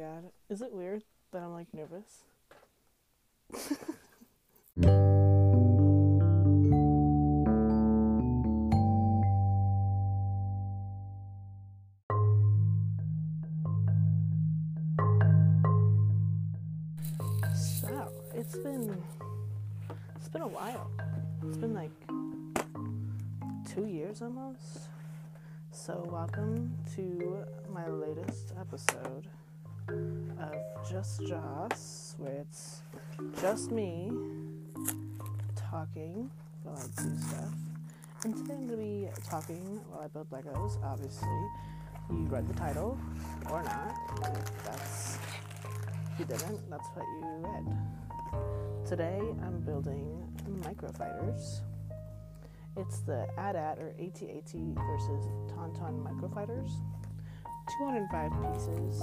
god. Is it weird that I'm like nervous? so, it's been it's been a while. It's been like 2 years almost. So, welcome to my latest episode of Just Joss, where it's just me talking while I do stuff. And today I'm going to be talking while I build Legos. Obviously, you read the title or not. If that's if you didn't, that's what you read. Today I'm building microfighters. It's the AT-AT or AT-AT versus Tauntaun microfighters. 205 pieces.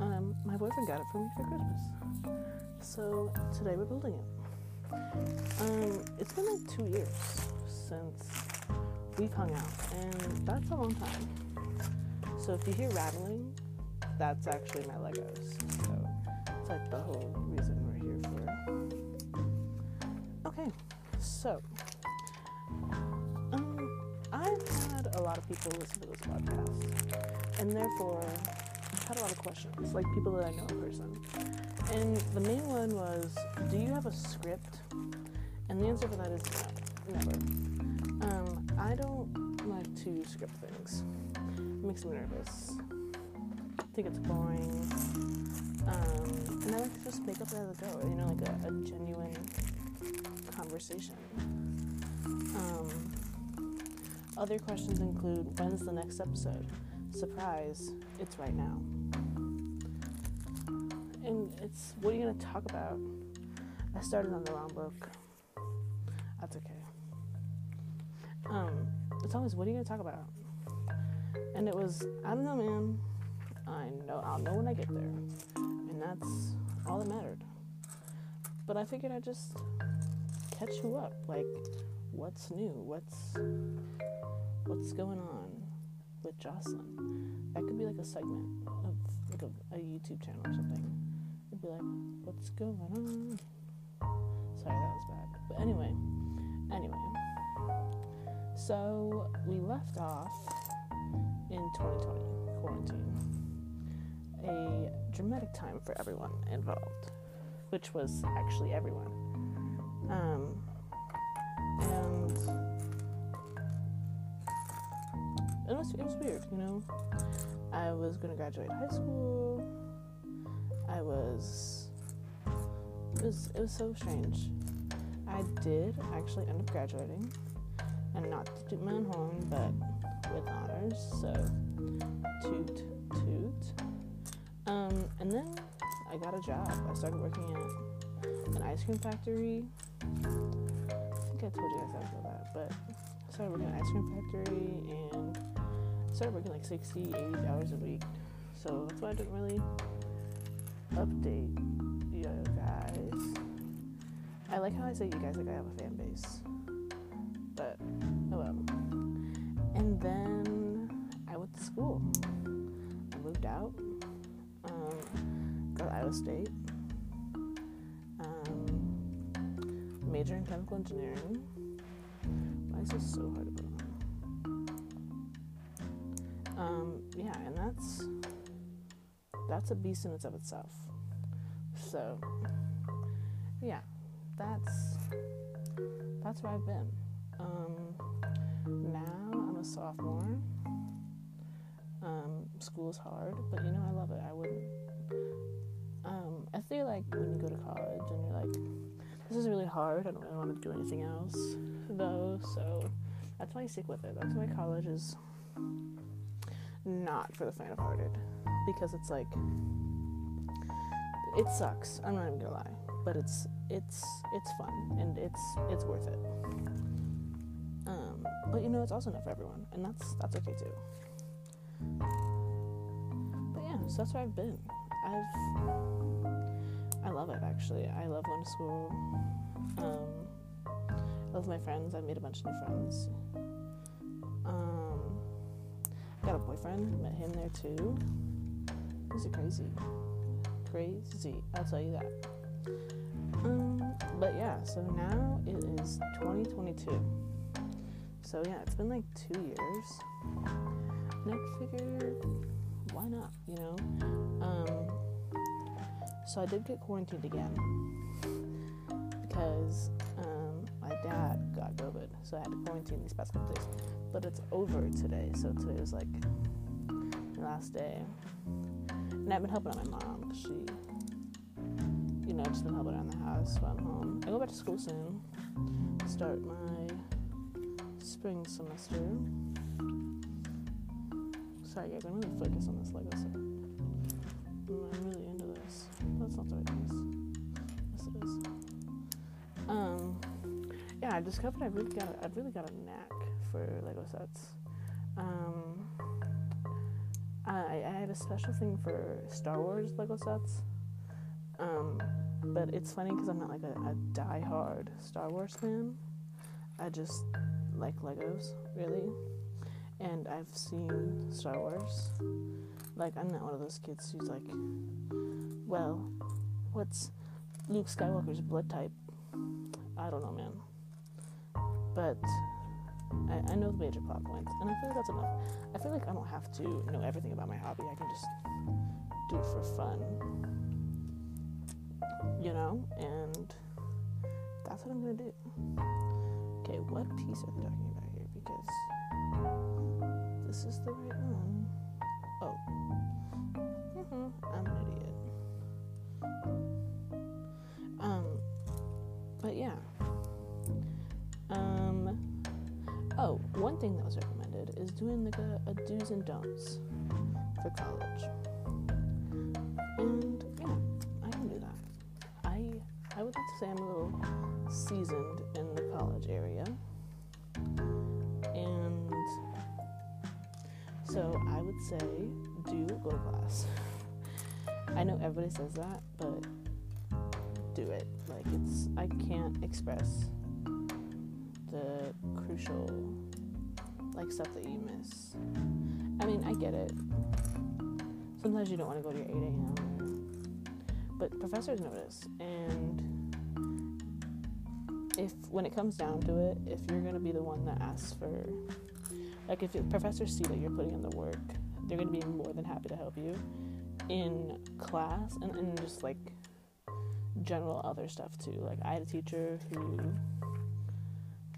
Um, my boyfriend got it for me for Christmas. So today we're building it. Um, it's been like two years since we've hung out, and that's a long time. So if you hear rattling, that's actually my Legos. So it's like the whole reason we're here for. Okay, so um, I've had a lot of people listen to this podcast, and therefore had a lot of questions, like people that I know in person. And the main one was, do you have a script? And the answer for that is no, never. Um, I don't like to script things. It makes me nervous. I think it's boring. Um, and I like to just make up as I go, you know, like a, a genuine conversation. Um, other questions include when's the next episode? Surprise, it's right now. It's what are you to talk about? I started on the wrong book. That's okay. Um, it's always what are you to talk about? And it was, I don't know, man. I know, I'll know when I get there. And that's all that mattered. But I figured I'd just catch you up. Like, what's new? What's what's going on with Jocelyn? That could be like a segment of like a, a YouTube channel or something. Be like, what's going on? Sorry, that was bad. But anyway, anyway. So we left off in 2020 quarantine. A dramatic time for everyone involved, which was actually everyone. Um, and it was, it was weird, you know. I was gonna graduate high school. I was it was it was so strange. I did actually end up graduating, and not to toot my own horn, but with honors. So toot toot. Um, and then I got a job. I started working at an ice cream factory. I think I told you guys about that, but I started working at an ice cream factory and I started working like 60, 80 hours a week. So that's why I didn't really update you guys. I like how I say you guys like I have a fan base. But oh well. And then I went to school. I moved out. Um, got Iowa State. Um, major in chemical engineering. Why is this so hard that's a beast in and of itself. So yeah, that's that's where I've been. Um, now I'm a sophomore. Um, school's hard, but you know I love it. I wouldn't. Um, I feel like when you go to college and you're like, this is really hard. I don't really want to do anything else, though. So that's why I stick with it. That's why college is not for the faint of hearted because it's like it sucks. I'm not even gonna lie, but it's it's it's fun and it's it's worth it. Um, but you know, it's also not for everyone, and that's that's okay too. But yeah, so that's where I've been. I've I love it actually. I love going to school. Um, I love my friends. I've made a bunch of new friends. Um, got a boyfriend. Met him there too. These are crazy. Crazy. I'll tell you that. Um, but yeah, so now it is 2022. So yeah, it's been like two years. And I figured, why not, you know? Um, so I did get quarantined again because dad got COVID, so I had to quarantine these past couple days. But it's over today, so today was like the last day. And I've been helping out my mom because she, you know, just been helping around the house while I'm home. I go back to school soon, start my spring semester. Sorry, guys, I'm really focused on this Lego set. I discovered I really got a, I've really got a knack for Lego sets. Um, I, I have a special thing for Star Wars Lego sets. Um, but it's funny because I'm not like a, a die-hard Star Wars fan. I just like Legos, really. And I've seen Star Wars. Like, I'm not one of those kids who's like, well, what's Luke Skywalker's blood type? I don't know, man. But I, I know the major plot points, and I feel like that's enough. I feel like I don't have to know everything about my hobby. I can just do it for fun, you know. And that's what I'm gonna do. Okay, what piece are they talking about here? Because this is the right one. Oh, mm-hmm, I'm an idiot. Um, but yeah. Um. Oh, one thing that was recommended is doing like a, a do's and don'ts for college. And yeah, I can do that. I I would like to say I'm a little seasoned in the college area. And so I would say do go to class. I know everybody says that, but do it. Like it's I can't express the crucial like stuff that you miss. I mean, I get it. Sometimes you don't want to go to your 8 a.m. But professors notice, and if when it comes down to it, if you're gonna be the one that asks for, like, if professors see that you're putting in the work, they're gonna be more than happy to help you in class and, and just like general other stuff too. Like, I had a teacher who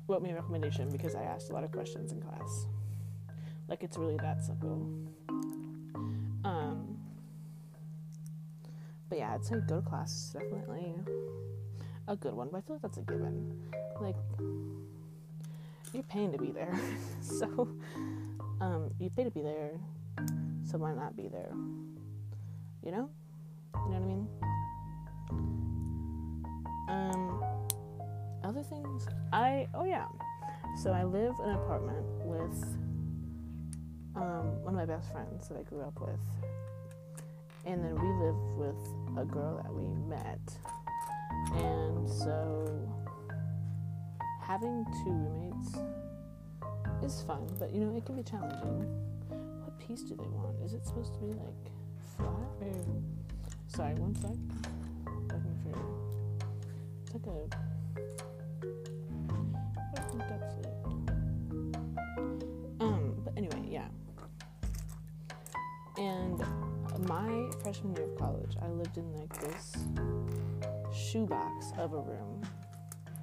wrote me a recommendation because I asked a lot of questions in class. Like it's really that simple. Um, but yeah, I'd say go to class is definitely a good one. But I feel like that's a given. Like you're paying to be there, so um, you pay to be there, so why not be there? You know, you know what I mean? Um, other things? I oh yeah. So i live in an apartment with um, one of my best friends that i grew up with. And then we live with a girl that we met. And so having two roommates is fun but you know it can be challenging. What piece do they want? Is it supposed to be like flat or sorry one sec. Looking for it's like a And my freshman year of college, I lived in like this shoebox of a room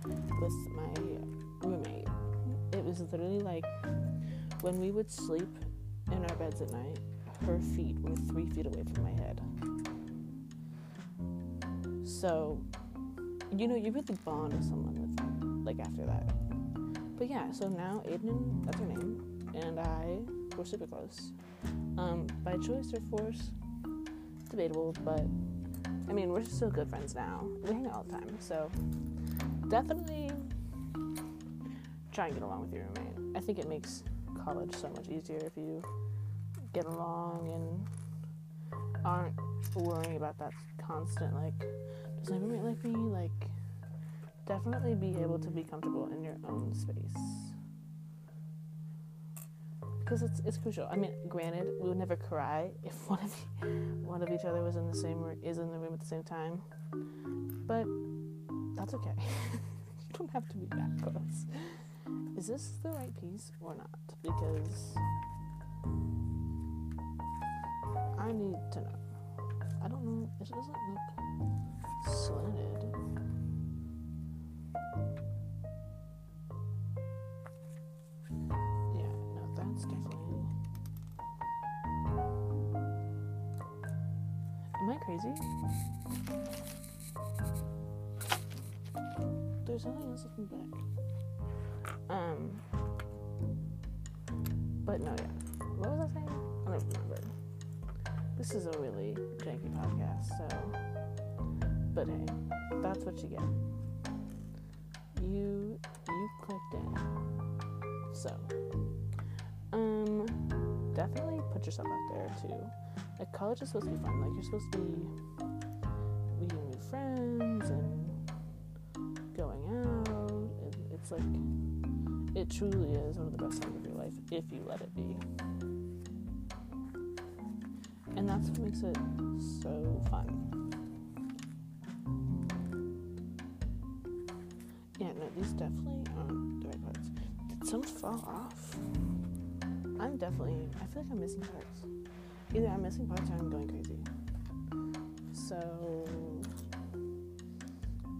with my roommate. It was literally like when we would sleep in our beds at night, her feet were three feet away from my head. So, you know, you really bond with someone with like after that. But yeah, so now Aiden, that's her name, and I, we're super close. Um, by choice or force, debatable, but I mean, we're still good friends now. We hang out all the time, so definitely try and get along with your roommate. I think it makes college so much easier if you get along and aren't worrying about that constant like, does my roommate like me? Like, definitely be able to be comfortable in your own space because it's, it's crucial. I mean, granted, we would never cry if one of one of each other was in the same room, is in the room at the same time. But that's okay. you don't have to be that close. Is this the right piece or not? Because I need to know. I don't know. It doesn't look slanted. I crazy? There's something else looking back. Um. But no, yeah. What was I saying? I don't remember. This is a really janky podcast, so. But hey, that's what you get. You you clicked in. So, um, definitely put yourself out there too. Like college is supposed to be fun. Like you're supposed to be meeting new friends and going out. And it's like it truly is one of the best times of your life if you let it be. And that's what makes it so fun. Yeah, no, these definitely aren't the right parts. Did some fall off? I'm definitely, I feel like I'm missing parts. Either I'm missing parts or I'm going crazy. So,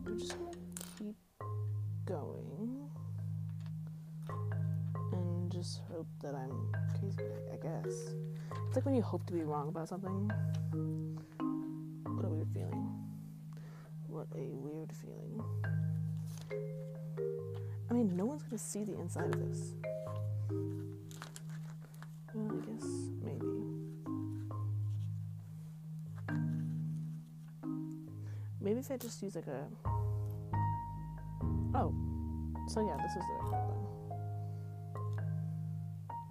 we're just gonna keep going and just hope that I'm crazy, I guess. It's like when you hope to be wrong about something. What a weird feeling. What a weird feeling. I mean, no one's gonna see the inside of this. Well, I guess maybe. Maybe if I just use like a. Oh, so yeah, this is the right one.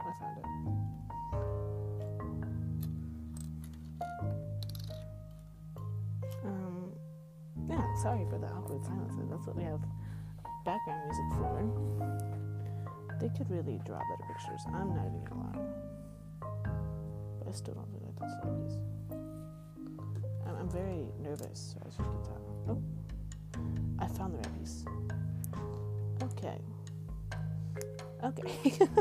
I found it. Um, yeah, sorry for the awkward silences. That's what we have background music for. They could really draw better pictures. I'm not even gonna lie. But I still don't think like that's the. I'm, very nervous, as you can tell. Oh, I found the right piece. Okay. Okay.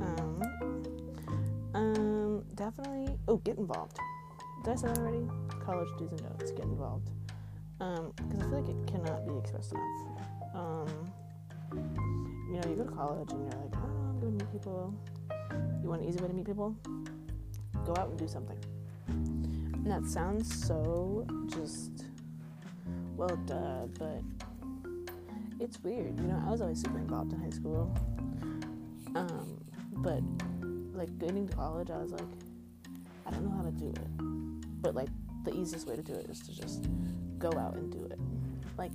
um, um, definitely. Oh, get involved. Did I say that already? College do's and don'ts. Get involved. Um, because I feel like it cannot be expressed enough. Um, you know, you go to college and you're like, oh, I'm gonna meet people. You want an easy way to meet people? Go out and do something. And that sounds so just, well, duh, but it's weird. You know, I was always super involved in high school. Um, but like getting to college, I was like, I don't know how to do it. But like the easiest way to do it is to just go out and do it. Like,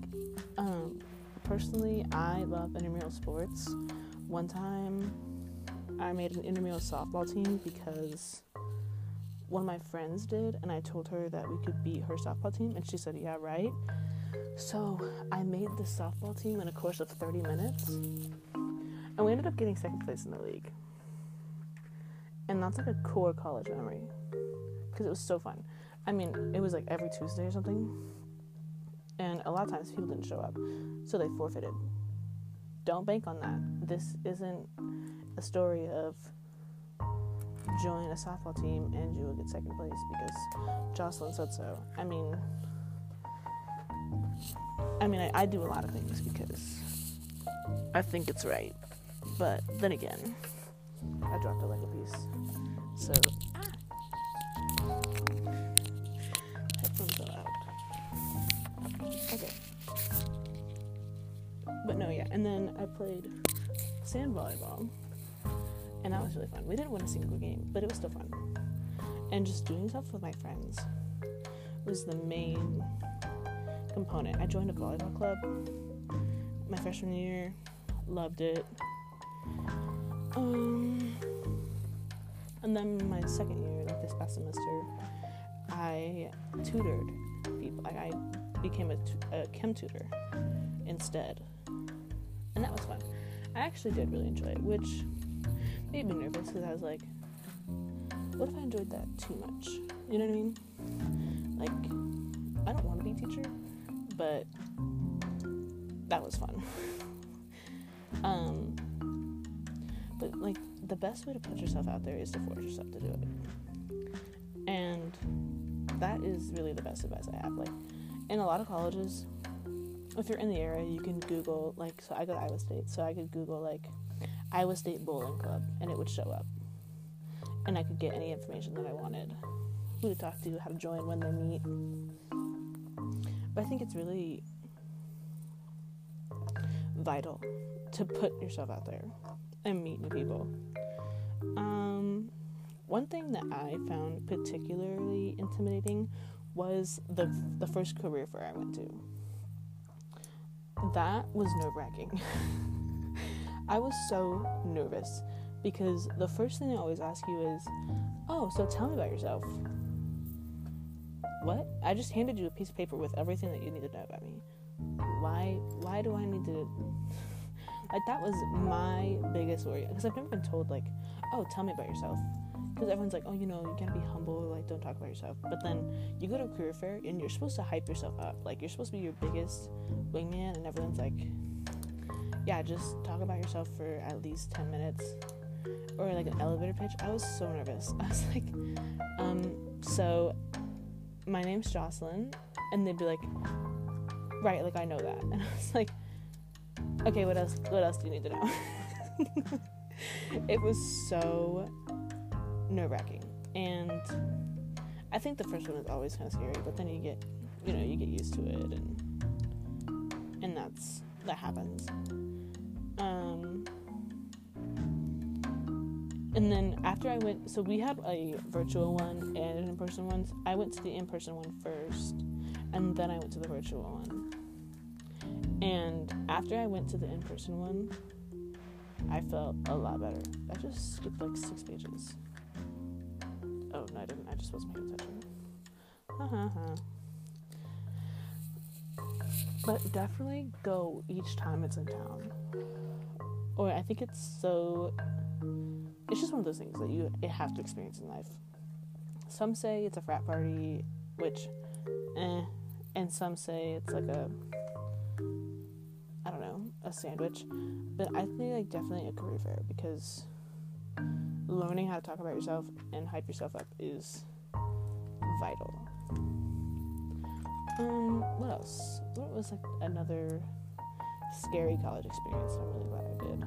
um, personally, I love intramural sports. One time, I made an intramural softball team because one of my friends did, and I told her that we could beat her softball team, and she said, Yeah, right. So I made the softball team in a course of 30 minutes, and we ended up getting second place in the league. And that's like a core college memory because it was so fun. I mean, it was like every Tuesday or something, and a lot of times people didn't show up, so they forfeited. Don't bank on that. This isn't a story of join a softball team and you will get second place because Jocelyn said so. I mean, I mean, I, I do a lot of things because I think it's right, but then again, I dropped a Lego piece, so headphones are out. Okay, but no, yeah, and then I played sand volleyball, and that was really fun. We didn't win a single game, but it was still fun, and just doing stuff with my friends was the main component. I joined a volleyball club my freshman year, loved it. Um, and then my second year, like this past semester, I tutored people. Like I became a, t- a chem tutor instead, and that was fun. I actually did really enjoy it, which made me nervous because I was like, what if I enjoyed that too much? You know what I mean? Like, I don't want to be a teacher, but that was fun. um, but like the best way to put yourself out there is to force yourself to do it, and that is really the best advice I have. Like, in a lot of colleges, if you're in the area, you can Google like. So I go to Iowa State, so I could Google like Iowa State Bowling Club, and it would show up, and I could get any information that I wanted, who to talk to, how to join, when they meet. But I think it's really vital to put yourself out there and meet new people. Um, one thing that I found particularly intimidating was the the first career fair I went to. That was nerve wracking. I was so nervous because the first thing they always ask you is, "Oh, so tell me about yourself." What? I just handed you a piece of paper with everything that you need to know about me. Why? Why do I need to? like that was my biggest worry because I've never been told like, "Oh, tell me about yourself." because everyone's like, oh, you know, you gotta be humble, like, don't talk about yourself. But then you go to a career fair and you're supposed to hype yourself up. Like, you're supposed to be your biggest wingman, and everyone's like, yeah, just talk about yourself for at least 10 minutes. Or like an elevator pitch. I was so nervous. I was like, um, so my name's Jocelyn. And they'd be like, right, like, I know that. And I was like, okay, what else? What else do you need to know? it was so nerve wracking. And I think the first one is always kind of scary, but then you get, you know, you get used to it, and and that's that happens. Um, and then after I went, so we had a virtual one and an in-person one. I went to the in-person one first, and then I went to the virtual one. And after I went to the in-person one, I felt a lot better. I just skipped like six pages. Oh, no, I didn't. I just wasn't paying attention. Uh-huh. But definitely go each time it's in town. Or I think it's so. It's just one of those things that you it have to experience in life. Some say it's a frat party, which, eh. And some say it's like a. I don't know, a sandwich. But I think like definitely a career fair because learning how to talk about yourself and hype yourself up is vital. Um, what else? What was like another scary college experience I'm really glad I did?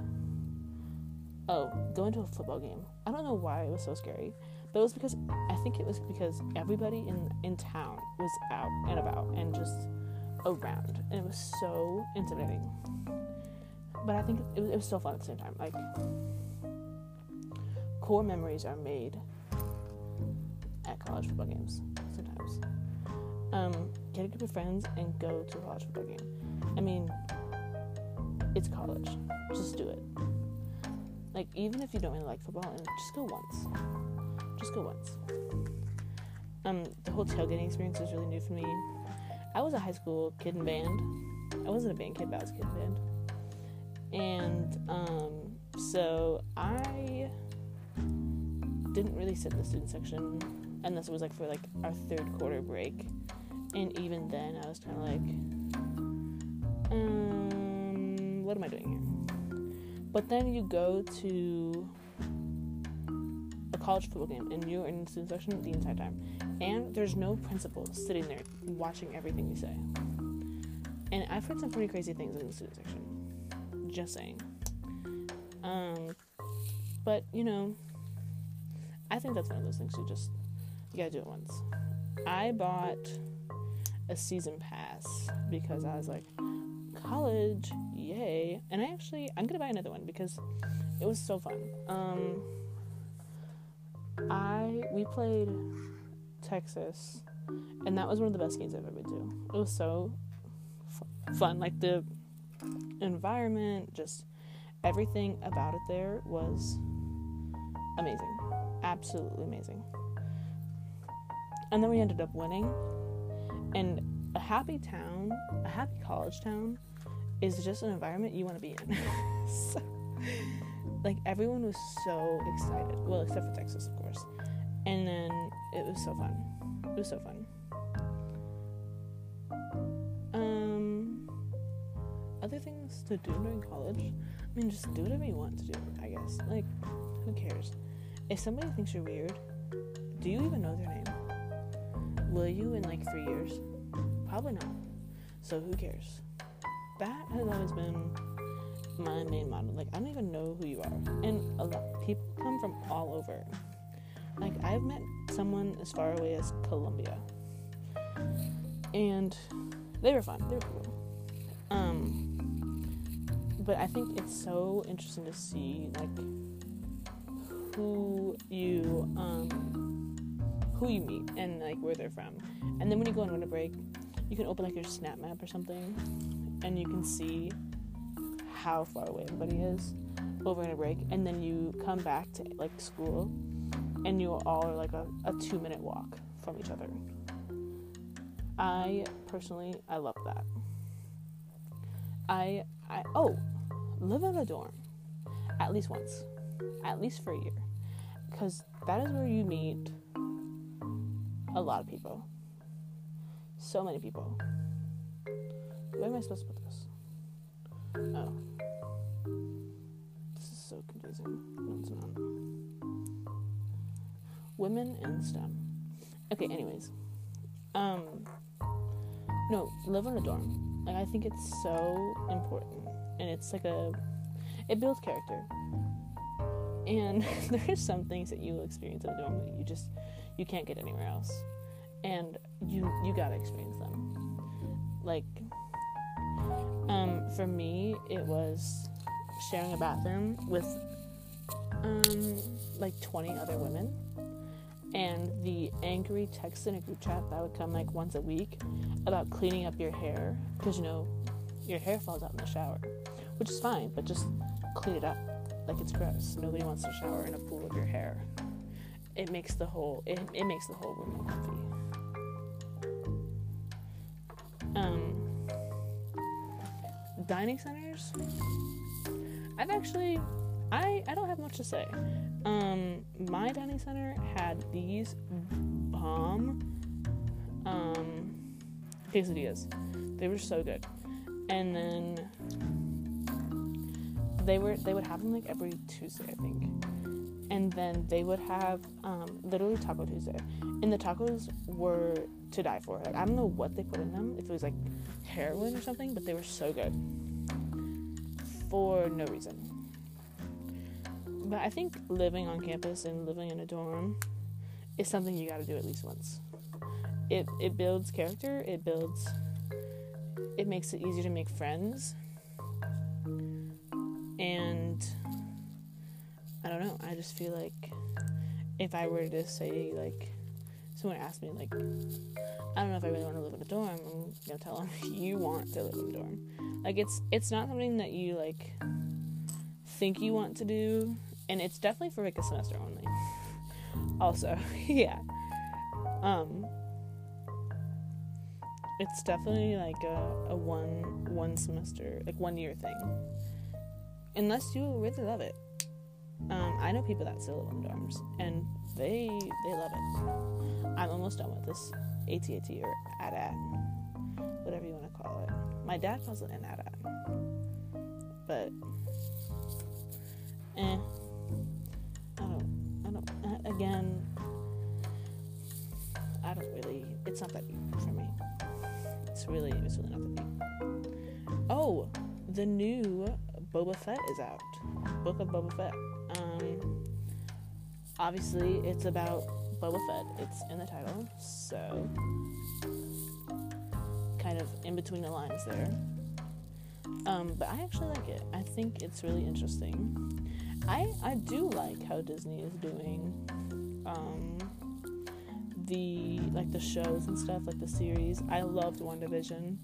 Oh, going to a football game. I don't know why it was so scary, but it was because I think it was because everybody in in town was out and about and just around, and it was so intimidating. But I think it was, it was still fun at the same time. Like core memories are made at college football games sometimes. Um, get a group of friends and go to a college football game. I mean, it's college. Just do it. Like, even if you don't really like football, and just go once. Just go once. Um, the whole tailgating experience was really new for me. I was a high school kid in band. I wasn't a band kid, but I was a kid in band. And um, so I didn't really sit in the student section unless it was like for like our third quarter break. And even then, I was kind of like, um, what am I doing here? But then you go to a college football game and you're in the student section the entire time. And there's no principal sitting there watching everything you say. And I've heard some pretty crazy things in the student section. Just saying. Um, but, you know, I think that's one of those things you just you gotta do it once. I bought a season pass because I was like, college, yay! And I actually I'm gonna buy another one because it was so fun. Um, I we played Texas, and that was one of the best games I've ever to. It was so fun. Like the environment, just everything about it there was amazing absolutely amazing. And then we ended up winning. And a happy town, a happy college town, is just an environment you want to be in. so, like everyone was so excited. Well, except for Texas, of course. And then it was so fun. It was so fun. Um, other things to do during college. I mean, just do whatever you want to do. I guess. Like, who cares? If somebody thinks you're weird, do you even know their name? Will you in like three years? Probably not. So who cares? That has always been my main motto. Like, I don't even know who you are. And a lot people come from all over. Like, I've met someone as far away as Colombia. And they were fun. They were cool. Um, but I think it's so interesting to see, like, who you, um, who you meet and, like, where they're from. And then when you go on winter break, you can open, like, your snap map or something and you can see how far away everybody is over in a break, and then you come back to like school, and you all are like a, a two minute walk from each other. I personally, I love that. I, I, oh, live in a dorm at least once, at least for a year, because that is where you meet a lot of people. So many people. Where am I supposed to put this? Oh. This is so confusing. No, it's not. Women in STEM. Okay, anyways. Um no, live in a dorm. Like I think it's so important. And it's like a it builds character. And there's some things that you will experience in a dorm that you just you can't get anywhere else. And you you gotta experience them. Like um, for me, it was sharing a bathroom with um, like 20 other women. And the angry text in a group chat that would come like once a week about cleaning up your hair because you know your hair falls out in the shower, which is fine, but just clean it up. Like it's gross. Nobody wants to shower in a pool of your hair. It makes the whole it, it makes the whole room uncomfy. Um, dining centers, I've actually, I, I don't have much to say. Um, my dining center had these bomb um, quesadillas. They were so good. And then they were they would have them like every Tuesday, I think. And then they would have um, literally Taco Tuesday, and the tacos were to die for. Like I don't know what they put in them, if it was like heroin or something, but they were so good for no reason. But I think living on campus and living in a dorm is something you got to do at least once. It it builds character. It builds. It makes it easier to make friends. And I don't know. I just feel like if I were to say like someone asked me like I don't know if I really want to live in a dorm, I'm gonna tell them you want to live in a dorm. Like it's it's not something that you like think you want to do, and it's definitely for like a semester only. also, yeah. Um, it's definitely like a, a one one semester like one year thing, unless you really love it. Um, I know people that still live in dorms, and they they love it. I'm almost done with this ATAT or AT-AT, whatever you want to call it. My dad calls it an AT-AT, but eh, I don't, I don't. Again, I don't really. It's not that deep for me. It's really, it's really not that deep. Oh, the new Boba Fett is out. Book of Boba Fett. Um, obviously, it's about Boba Fett. It's in the title, so kind of in between the lines there. Um, but I actually like it. I think it's really interesting. I I do like how Disney is doing um, the like the shows and stuff, like the series. I loved WandaVision.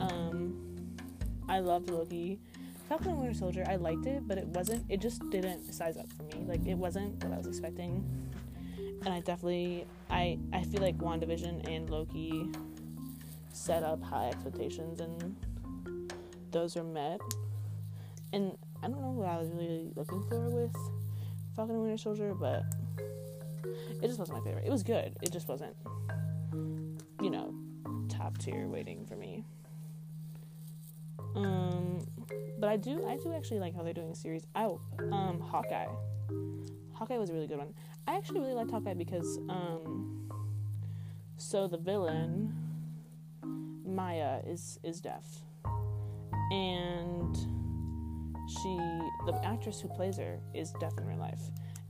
Um, I loved Loki. Falcon and Winter Soldier, I liked it, but it wasn't. It just didn't size up for me. Like it wasn't what I was expecting and I definitely I I feel like WandaVision and Loki set up high expectations and those were met. And I don't know what I was really looking for with Falcon and Winter Soldier, but It just wasn't my favorite. It was good. It just wasn't, you know, top tier waiting for me. Um, but I do, I do actually like how they're doing a series. Oh, um, Hawkeye. Hawkeye was a really good one. I actually really liked Hawkeye because, um, so the villain, Maya, is is deaf, and she, the actress who plays her, is deaf in real life,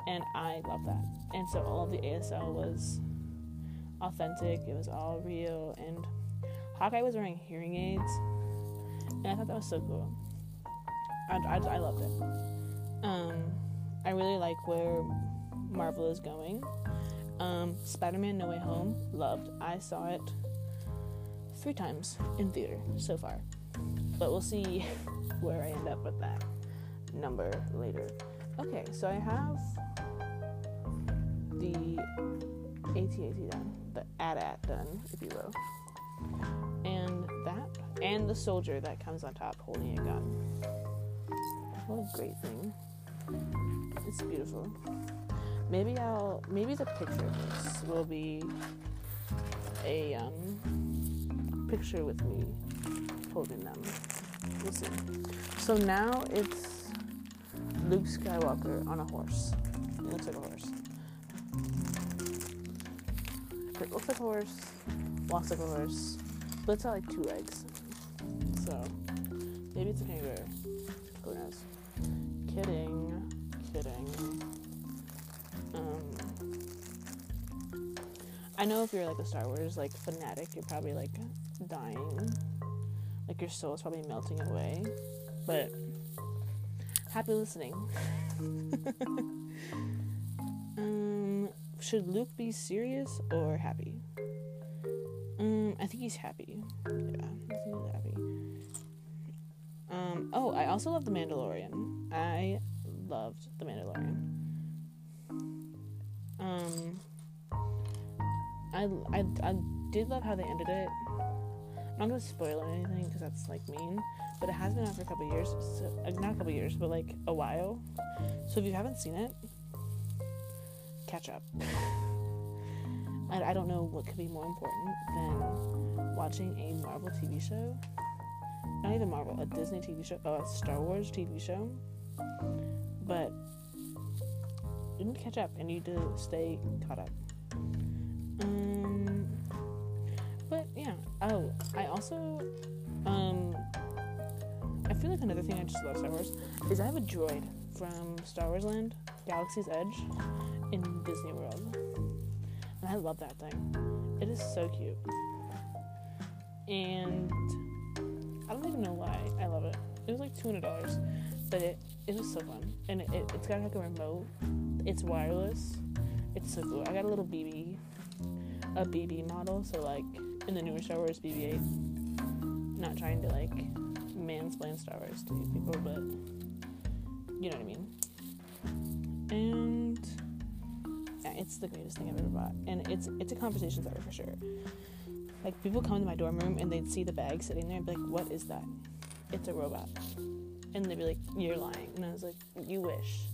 and I love that. And so all of the ASL was authentic. It was all real, and Hawkeye was wearing hearing aids, and I thought that was so cool. I, I, I loved it. Um, I really like where Marvel is going. Um, Spider-Man: No Way Home, loved. I saw it three times in theater so far, but we'll see where I end up with that number later. Okay, so I have the ATAT done, the AT-AT done, if you will, and that, and the soldier that comes on top holding a gun. What a great thing! It's beautiful. Maybe I'll, maybe the picture of this will be a um, picture with me holding them. We'll see. So now it's Luke Skywalker on a horse. It looks like a horse. It looks like a horse, walks like a horse, but it's got like two legs. So maybe it's a kangaroo. Kidding. Kidding. Um, I know if you're like a Star Wars like fanatic, you're probably like dying. Like your soul is probably melting away. But happy listening. um, should Luke be serious or happy? Um, I think he's happy. Yeah, I think he's happy. Oh, I also love The Mandalorian. I loved The Mandalorian. Um, I, I, I did love how they ended it. I'm not gonna spoil anything because that's like mean, but it has been out for a couple years. So, uh, not a couple years, but like a while. So if you haven't seen it, catch up. I, I don't know what could be more important than watching a Marvel TV show. Not even Marvel, a Disney TV show, a Star Wars TV show. But you need to catch up and you need to stay caught up. Um, but yeah. Oh, I also um, I feel like another thing I just love Star Wars is I have a droid from Star Wars Land, Galaxy's Edge, in Disney World, and I love that thing. It is so cute, and I don't even know why I love it. It was like two hundred dollars, but it it was so fun, and it, it, it's got like a remote. It's wireless. It's so cool. I got a little BB, a BB model. So like in the newer Star Wars BB-8. Not trying to like mansplain Star Wars to people, but you know what I mean. And yeah, it's the greatest thing I've ever bought, and it's it's a conversation starter for sure. Like people come to my dorm room and they'd see the bag sitting there and be like, "What is that?" It's a robot, and they'd be like, "You're lying," and I was like, "You wish."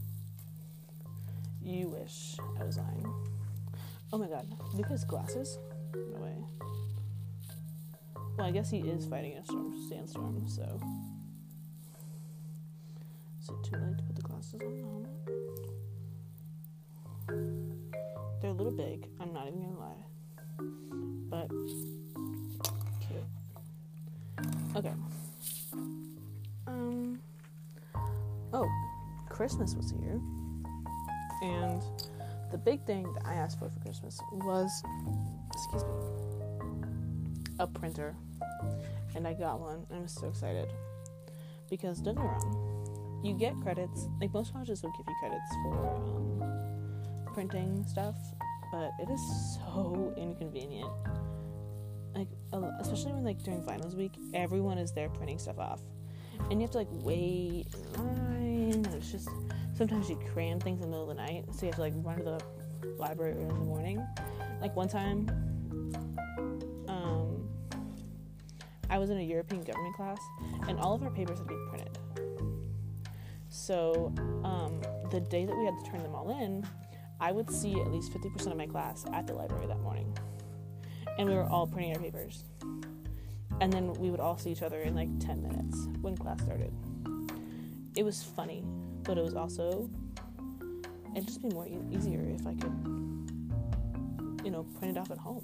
You wish I was lying. Oh my god, Luke has glasses? No way. Well, I guess he is fighting a storm, sandstorm, so. Is it too late to put the glasses on the helmet? They're a little big, I'm not even gonna lie. But, cute. Okay. Um. Oh, Christmas was here. And the big thing that I asked for for Christmas was, excuse me, a printer. And I got one, I'm so excited. Because, don't get me wrong, you get credits, like most colleges will give you credits for um, printing stuff, but it is so inconvenient. Like, especially when, like, during finals week, everyone is there printing stuff off. And you have to, like, wait in line, it's just sometimes you cram things in the middle of the night, so you have to like run to the library early in the morning. Like one time, um, I was in a European government class, and all of our papers had to be printed. So um, the day that we had to turn them all in, I would see at least 50% of my class at the library that morning. And we were all printing our papers. And then we would all see each other in like 10 minutes when class started. It was funny, but it was also, it'd just be more e- easier if I could, you know, print it off at home.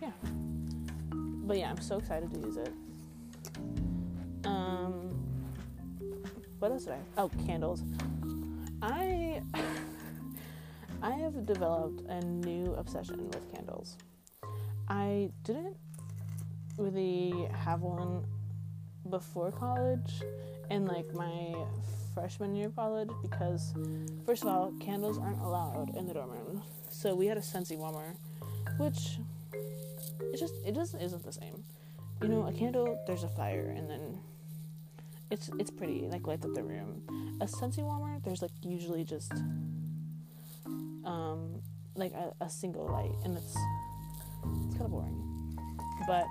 Yeah. But yeah, I'm so excited to use it. Um, what else did I? Oh, candles. I I have developed a new obsession with candles. I didn't really have one before college and like my freshman year of college because first of all, candles aren't allowed in the dorm room. So we had a Scentsy warmer, which it just it just isn't the same. You know, a candle there's a fire and then it's it's pretty, like lights up the room. A Scentsy warmer, there's like usually just um like a, a single light and it's it's kind of boring. But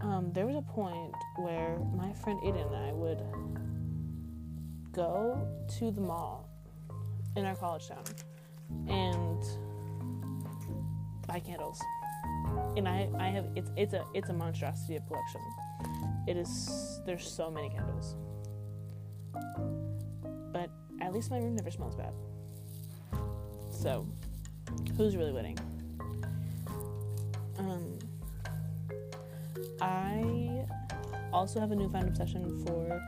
um, there was a point where my friend Aiden and I would go to the mall in our college town and buy candles. And I, I have it's it's a it's a monstrosity of collection. It is there's so many candles. But at least my room never smells bad. So who's really winning? Um I also have a newfound obsession for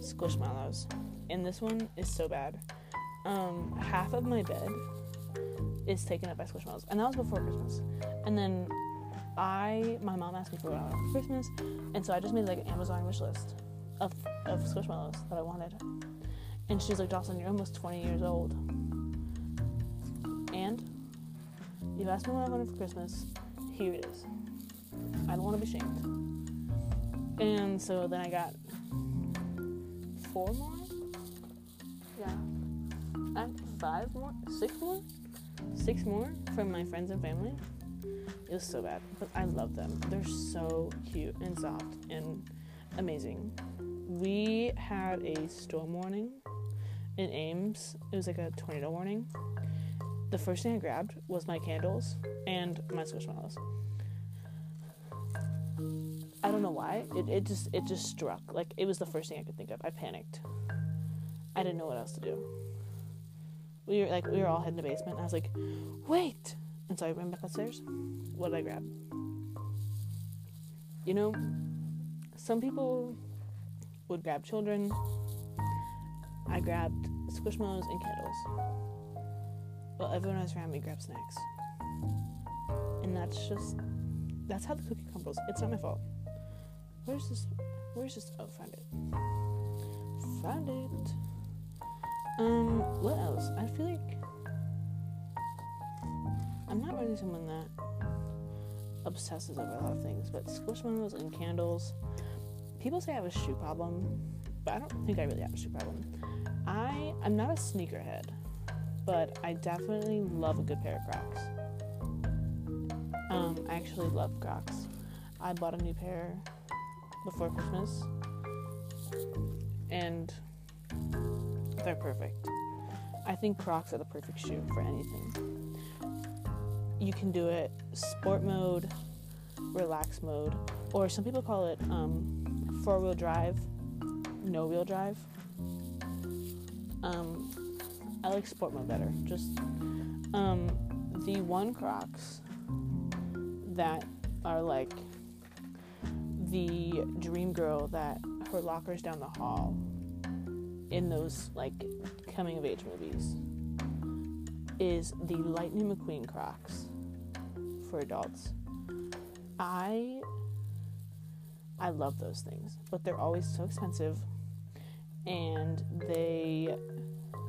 squishmallows. And this one is so bad. Um, half of my bed is taken up by squishmallows. And that was before Christmas. And then I my mom asked me for it for Christmas, and so I just made like an Amazon wish list of of squishmallows that I wanted. And she's like, Dawson, you're almost 20 years old. And you've asked me what I wanted for Christmas. Here it is. I don't want to be shamed. And so then I got four more. Yeah, I five more, six more, six more from my friends and family. It was so bad, but I love them. They're so cute and soft and amazing. We had a storm warning in Ames. It was like a tornado warning. The first thing I grabbed was my candles and my squishmallows. I don't know why. It, it just it just struck. Like it was the first thing I could think of. I panicked. I didn't know what else to do. We were like we were all heading to the basement. I was like, wait. And so I went back upstairs. What did I grab? You know, some people would grab children. I grabbed squishmallows and kettles. Well, everyone else around me grabbed snacks. And that's just that's how the cookie crumbles. It's not my fault. Where's this? Where's this? Oh, found it. Found it. Um, what else? I feel like I'm not really someone that obsesses over a lot of things, but squishmallows and candles. People say I have a shoe problem, but I don't think I really have a shoe problem. I I'm not a sneakerhead, but I definitely love a good pair of Crocs. Um, I actually love Crocs. I bought a new pair before Christmas, and they're perfect. I think Crocs are the perfect shoe for anything. You can do it sport mode, relax mode, or some people call it um, four wheel drive, no wheel drive. Um, I like sport mode better. Just um, the one Crocs that are like the dream girl that her locker's down the hall in those like coming of age movies is the Lightning McQueen Crocs for adults. I I love those things, but they're always so expensive and they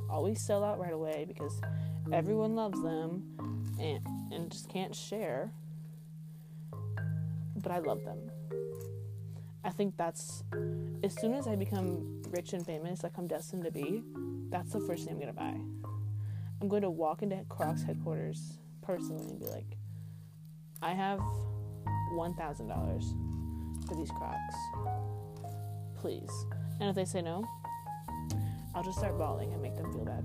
always sell out right away because everyone loves them and and just can't share. But I love them. I think that's as soon as I become rich and famous, like I'm destined to be, that's the first thing I'm gonna buy. I'm going to walk into Crocs headquarters personally and be like, I have one thousand dollars for these Crocs. Please. And if they say no, I'll just start bawling and make them feel bad.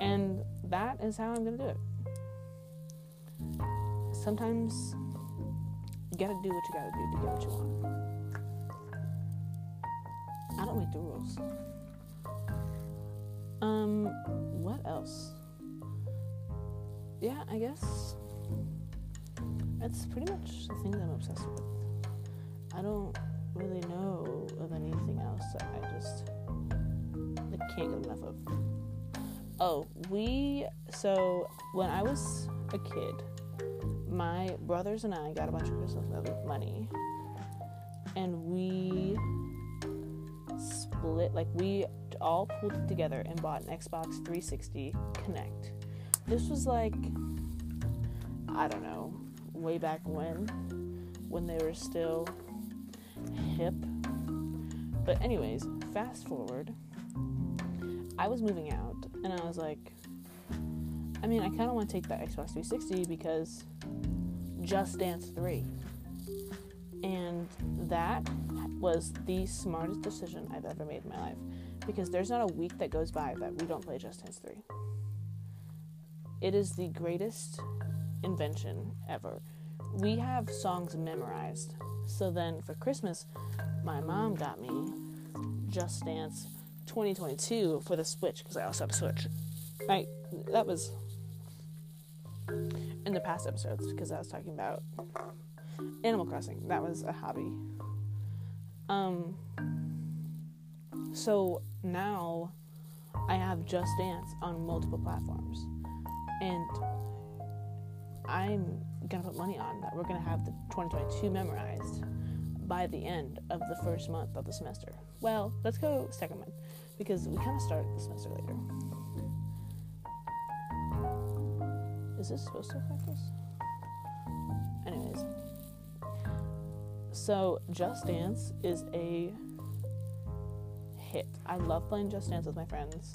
And that is how I'm gonna do it. Sometimes you gotta do what you gotta do to get what you want. I don't make the rules. Um, what else? Yeah, I guess that's pretty much the things I'm obsessed with. I don't really know of anything else that I just like can't get enough of. Oh, we so when I was a kid, my brothers and I got a bunch of Christmas money, and we split like we all pulled it together and bought an Xbox 360 Kinect. This was like I don't know, way back when when they were still hip. But anyways, fast forward. I was moving out and I was like I mean, I kind of want to take that Xbox 360 because Just Dance 3. And that was the smartest decision I've ever made in my life because there's not a week that goes by that we don't play Just Dance 3. It is the greatest invention ever. We have songs memorized. So then for Christmas, my mom got me Just Dance 2022 for the Switch because I also have a Switch. Right, that was in the past episodes because I was talking about Animal Crossing. That was a hobby. Um, so now I have Just Dance on multiple platforms, and I'm gonna put money on that we're gonna have the 2022 memorized by the end of the first month of the semester. Well, let's go second month because we kind of start the semester later. Is this supposed to like this? Anyways, so Just Dance is a hit. I love playing Just Dance with my friends.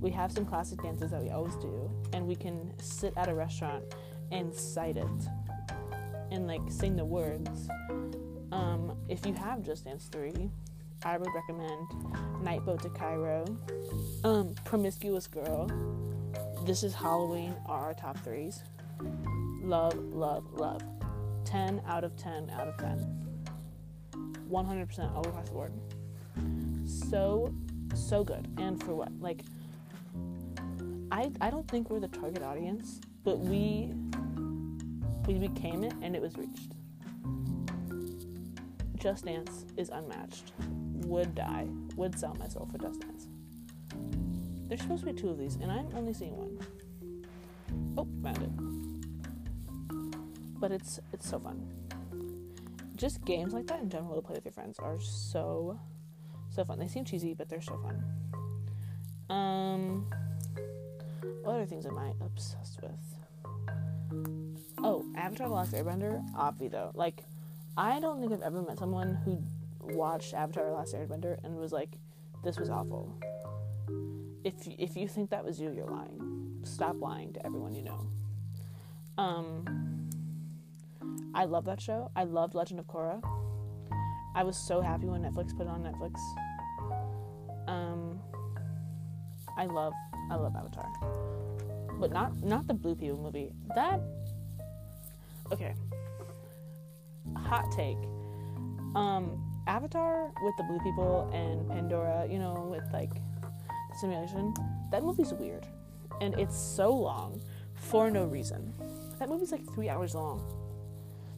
We have some classic dances that we always do, and we can sit at a restaurant and cite it and like sing the words. Um, if you have Just Dance 3, I would recommend Night Boat to Cairo, um, Promiscuous Girl, This is Halloween are our top threes. Love, love, love. 10 out of 10 out of 10. 100% all across the board. So, so good. And for what? Like, I, I don't think we're the target audience, but we we became it and it was reached. Just Dance is unmatched. Would die. Would sell myself for Just Dance. There's supposed to be two of these, and I'm only seeing one. Oh, found it. But it's it's so fun. Just games like that in general to play with your friends are so so fun. They seem cheesy, but they're so fun. Um, what other things am I obsessed with? Avatar: The Last Airbender, obvi though. Like, I don't think I've ever met someone who watched Avatar: The Last Airbender and was like, "This was awful." If if you think that was you, you're lying. Stop lying to everyone you know. Um, I love that show. I loved Legend of Korra. I was so happy when Netflix put it on Netflix. Um, I love I love Avatar, but not not the Blue People movie. That okay. Hot take. Um, Avatar with the blue people and Pandora, you know, with like the simulation. That movie's weird, and it's so long for no reason. That movie's like three hours long.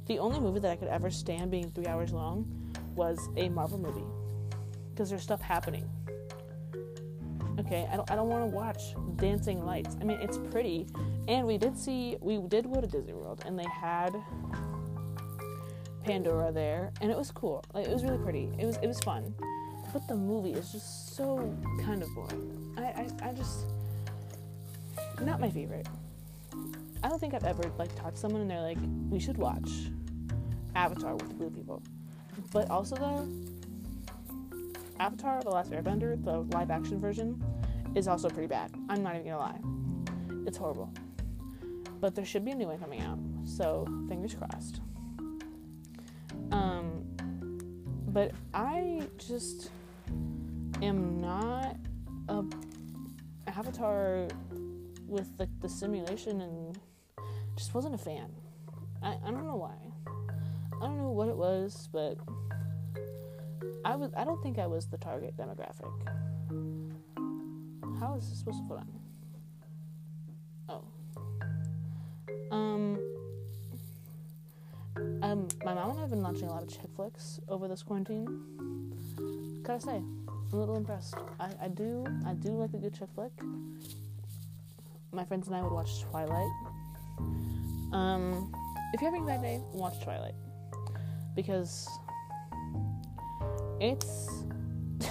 The only movie that I could ever stand being three hours long was a Marvel movie because there's stuff happening. Okay, I don't, I don't want to watch dancing lights. I mean, it's pretty, and we did see we did go to Disney World, and they had Pandora there, and it was cool. Like it was really pretty. It was it was fun, but the movie is just so kind of boring. I I, I just not my favorite. I don't think I've ever like talked to someone and they're like, we should watch Avatar with blue people. But also though, Avatar: The Last Airbender, the live action version, is also pretty bad. I'm not even gonna lie, it's horrible. But there should be a new one coming out, so fingers crossed. Um, but I just am not a Avatar with like the simulation and just wasn't a fan. I, I don't know why. I don't know what it was, but I was I don't think I was the target demographic. How is this supposed to put on? Um um my mom and I have been watching a lot of chick flicks over this quarantine. Gotta say, I'm a little impressed. I, I do I do like a good chick flick. My friends and I would watch Twilight. Um if you're having a bad day, watch Twilight. Because it's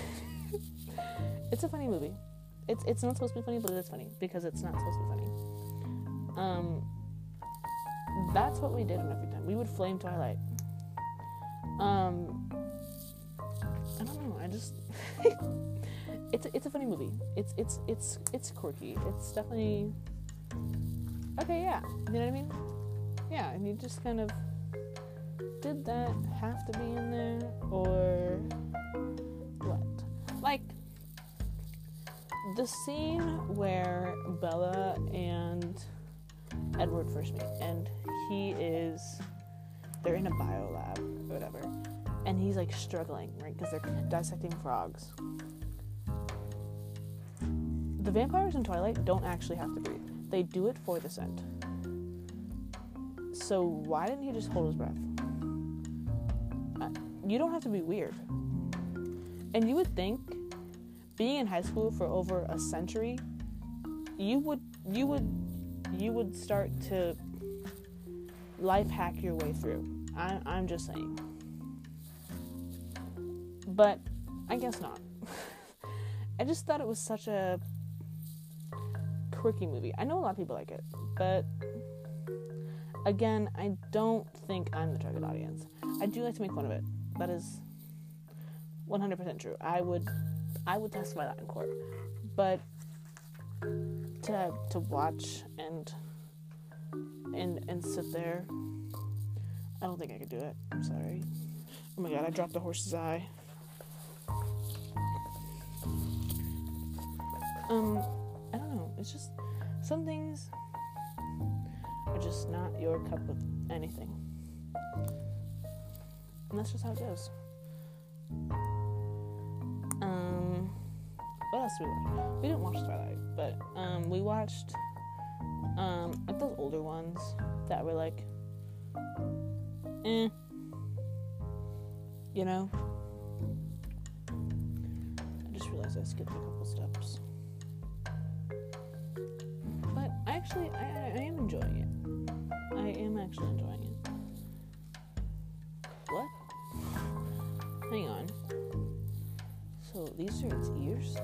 it's a funny movie. It's it's not supposed to be funny, but it is funny because it's not supposed to be funny. Um, that's what we did every time. We would flame Twilight. Um, I don't know. I just it's it's a funny movie. It's it's it's it's quirky. It's definitely okay. Yeah, you know what I mean. Yeah, and you just kind of did that have to be in there or what? Like the scene where Bella and Edward first meet, and he is they're in a bio lab or whatever, and he's like struggling, right? Because they're dissecting frogs. The vampires in Twilight don't actually have to breathe; they do it for the scent. So why didn't he just hold his breath? you don't have to be weird. And you would think being in high school for over a century, you would you would you would start to life hack your way through. I, I'm just saying. But I guess not. I just thought it was such a quirky movie. I know a lot of people like it, but again, I don't think I'm the target audience. I do like to make fun of it. That is 100% true. I would I would testify that in court. But to to watch and and and sit there I don't think I could do it. I'm sorry. Oh my god, I dropped the horse's eye. Um, I don't know. It's just some things are just not your cup of anything. And that's just how it goes. Um, what else did we watch? We didn't watch Twilight, but um, we watched um, like those older ones that were like, eh, you know. I just realized I skipped a couple steps, but I actually, I, I, I am enjoying it. I am actually enjoying it. What? Hang on. These are its ears?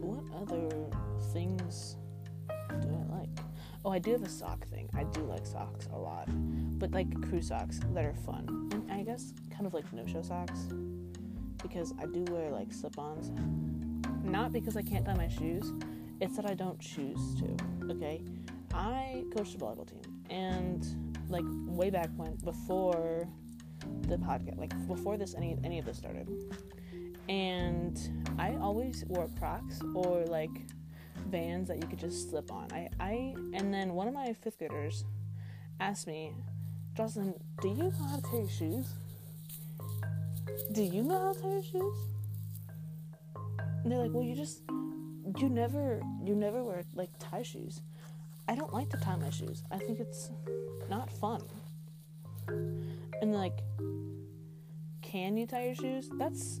What other things do I like? Oh, I do have a sock thing. I do like socks a lot. But like crew socks that are fun. And I guess kind of like no show socks. Because I do wear like slip ons. Not because I can't tie my shoes, it's that I don't choose to. Okay? I coached a volleyball team. And like way back when, before the podcast, like before this any any of this started. And I always wore Crocs or like Vans that you could just slip on. I, I and then one of my fifth graders asked me, Jocelyn, do you know how to tie your shoes? Do you know how to tie your shoes? And they're like, well, you just you never you never wear like tie shoes. I don't like to tie my shoes. I think it's not fun. And like, can you tie your shoes? That's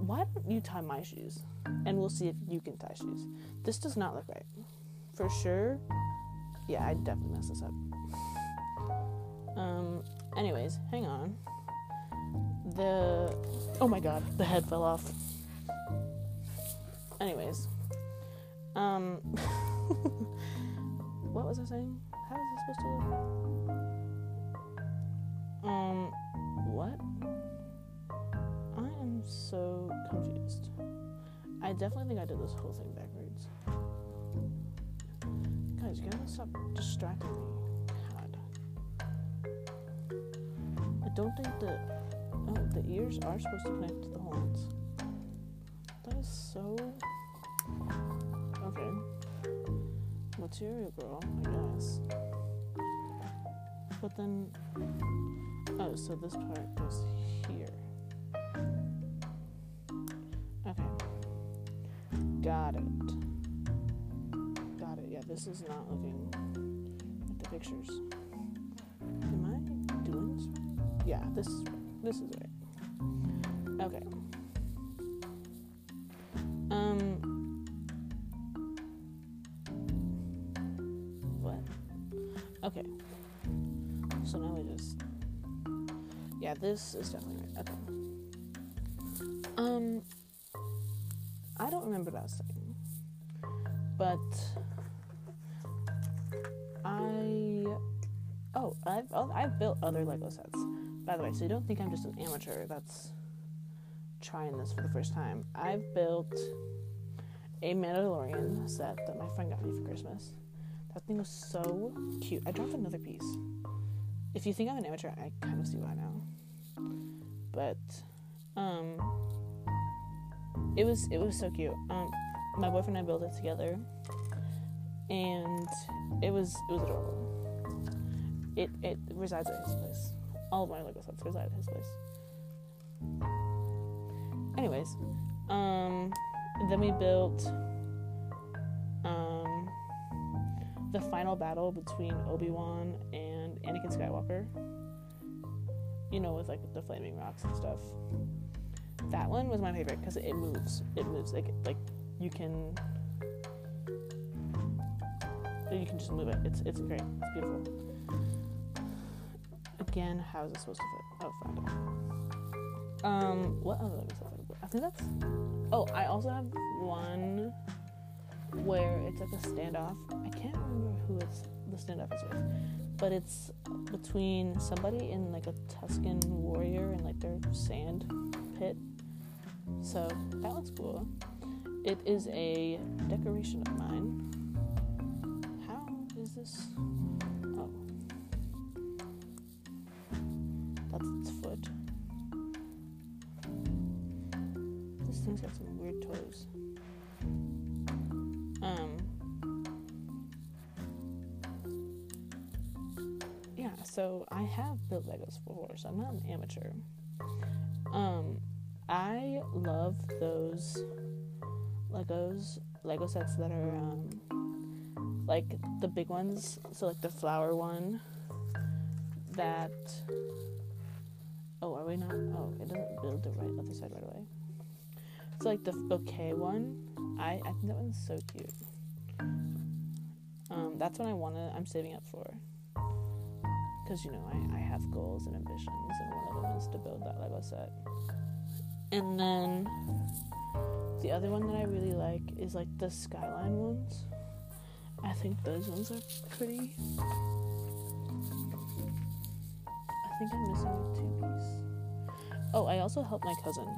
why don't you tie my shoes? And we'll see if you can tie shoes. This does not look right. For sure. Yeah, I definitely messed this up. Um, anyways, hang on. The oh my god, the head fell off. Anyways. Um what was I saying? How is this supposed to look? Um, what? I am so confused. I definitely think I did this whole thing backwards. Guys, you gotta stop distracting me. God. I don't think that. Oh, the ears are supposed to connect to the horns. That is so. Okay. Material girl, I guess. But then. Oh, so this part goes here. Okay. Got it. Got it. Yeah, this is not looking like the pictures. Am I doing this right? Yeah, this is. This is right. Okay. Um. Okay. So now we just. Yeah, this is definitely right. Okay. Um. I don't remember that saying, but I. Oh, I've oh, I've built other Lego sets. By the way, so you don't think I'm just an amateur that's trying this for the first time. I've built a Mandalorian set that my friend got me for Christmas. That thing was so cute. I dropped another piece. If you think I'm an amateur, I kind of see why now. But um it was it was so cute. Um my boyfriend and I built it together and it was it was adorable. It it resides at his place. All of my Lego sets reside at his place. Anyways, um, then we built um, the final battle between Obi Wan and Anakin Skywalker. You know, with like the flaming rocks and stuff. That one was my favorite because it moves. It moves like like you can you can just move it. It's it's great. It's beautiful. Again, how is it supposed to fit? Oh, found it. Um, what other stuff? I think that's. Oh, I also have one where it's like a standoff. I can't remember who it's the standoff is with, but it's between somebody in like a Tusken warrior and like their sand pit. So that looks cool. It is a decoration of mine. How is this? Built Legos before, so I'm not an amateur. Um, I love those Legos, Lego sets that are um, like the big ones. So like the flower one. That. Oh, are we not? Oh, it doesn't build the right other side right away. So like the bouquet one, I I think that one's so cute. Um, that's what I wanna. I'm saving up for. Cause you know I I have goals and ambitions, and one of them is to build that Lego set. And then the other one that I really like is like the skyline ones. I think those ones are pretty. I think I'm missing a two piece. Oh, I also helped my cousin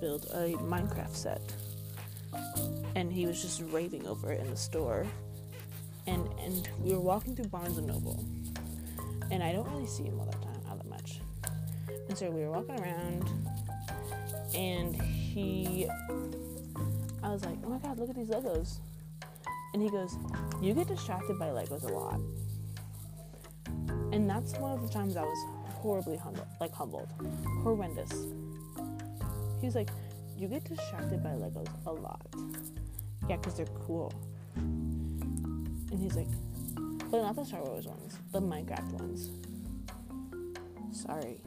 build a Minecraft set. And he was just raving over it in the store. And and we were walking through Barnes and Noble. And I don't really see him all that time all that much. And so we were walking around and he I was like, Oh my god, look at these Legos. And he goes, You get distracted by Legos a lot. And that's one of the times I was horribly humbled like humbled. Horrendous. He was like, You get distracted by Legos a lot. Yeah, because they're cool. And he's like, But not the Star Wars ones, the Minecraft ones. Sorry.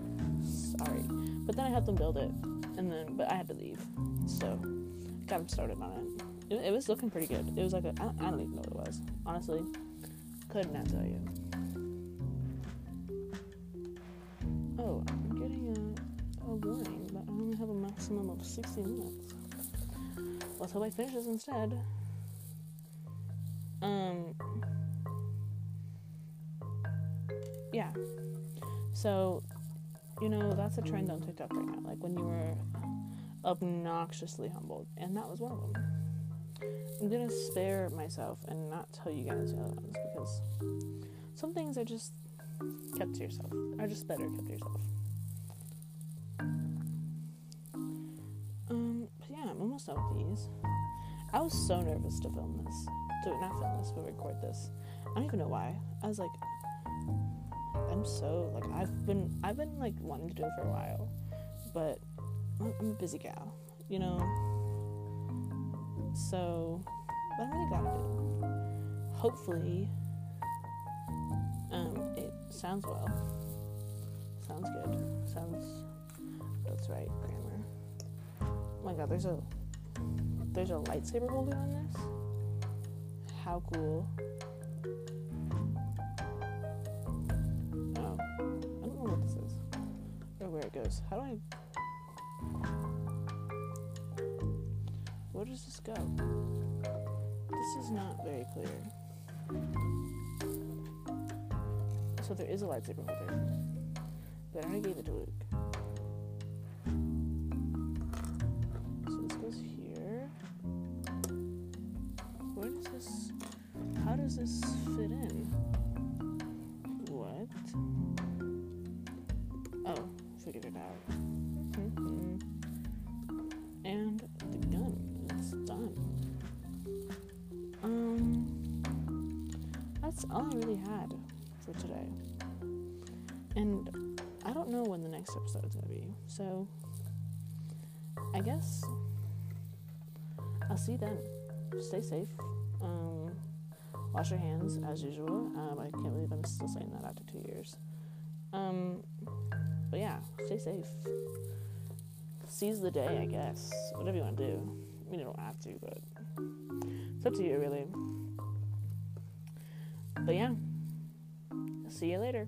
Sorry. But then I helped them build it. And then, but I had to leave. So, got them started on it. It, it was looking pretty good. It was like a, I, I don't even know what it was. Honestly, could not tell you. Oh, I'm getting a, a warning, but I only have a maximum of 60 minutes. Let's hope I finish this instead. Um, yeah. So, you know, that's a trend on TikTok right now. Like when you were obnoxiously humbled, and that was one of them. I'm gonna spare myself and not tell you guys the other ones because some things are just kept to yourself. Are just better kept to yourself. Um, yeah, I'm almost done with these. I was so nervous to film this, to not film this, but record this. I don't even know why. I was like, I'm so like I've been I've been like wanting to do it for a while, but I'm a busy gal, you know. So, but I really gotta do. Hopefully, um, it sounds well. Sounds good. Sounds. That's right, grammar. Oh my god, there's a there's a lightsaber holder on this. How cool. Where it goes. How do I? Where does this go? This is not very clear. So there is a lightsaber holder. But I gave it to Luke. Know when episode is gonna be, so I guess I'll see you then. Stay safe. Um, wash your hands as usual. Um, I can't believe I'm still saying that after two years. Um, but yeah, stay safe. Seize the day, I guess. Whatever you want to do. I mean, you don't have to, but it's up to you, really. But yeah, see you later.